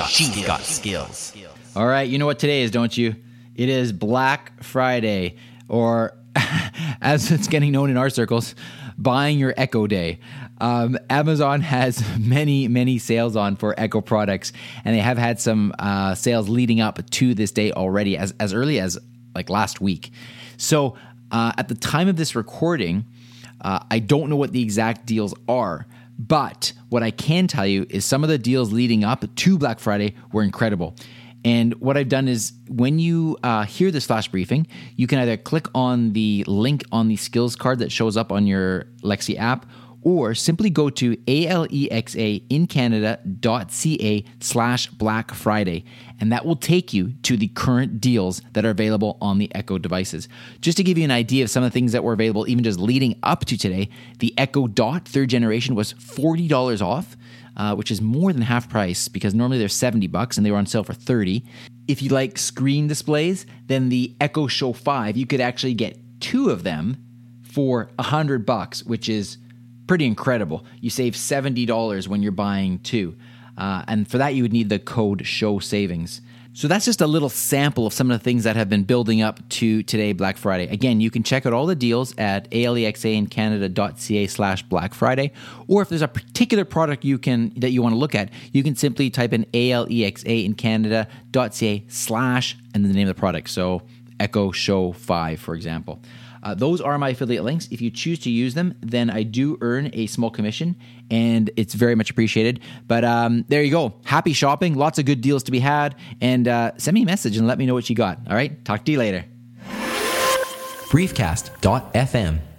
got, She's skills. got skills. All right, you know what today is, don't you? It is Black Friday, or as it's getting known in our circles, buying your Echo Day. Um, Amazon has many, many sales on for Echo products, and they have had some uh, sales leading up to this day already, as, as early as like last week. So uh, at the time of this recording, uh, I don't know what the exact deals are, but what I can tell you is some of the deals leading up to Black Friday were incredible. And what I've done is when you uh, hear this flash briefing, you can either click on the link on the skills card that shows up on your Alexa app, or simply go to alexaincanada.ca slash Black Friday, and that will take you to the current deals that are available on the Echo devices. Just to give you an idea of some of the things that were available even just leading up to today, the Echo Dot third generation was $40 off uh, which is more than half price because normally they're 70 bucks and they were on sale for 30. If you like screen displays, then the Echo Show 5, you could actually get two of them for 100 bucks, which is pretty incredible. You save $70 when you're buying two. Uh, and for that, you would need the code SHOW SAVINGS. So that's just a little sample of some of the things that have been building up to today, Black Friday. Again, you can check out all the deals at alexaincanada.ca slash Black Friday. Or if there's a particular product you can that you want to look at, you can simply type in alexaincanada.ca slash and then the name of the product. So Echo Show 5, for example. Uh, those are my affiliate links. If you choose to use them, then I do earn a small commission, and it's very much appreciated. But um, there you go. Happy shopping. Lots of good deals to be had. And uh, send me a message and let me know what you got. All right. Talk to you later. Briefcast.fm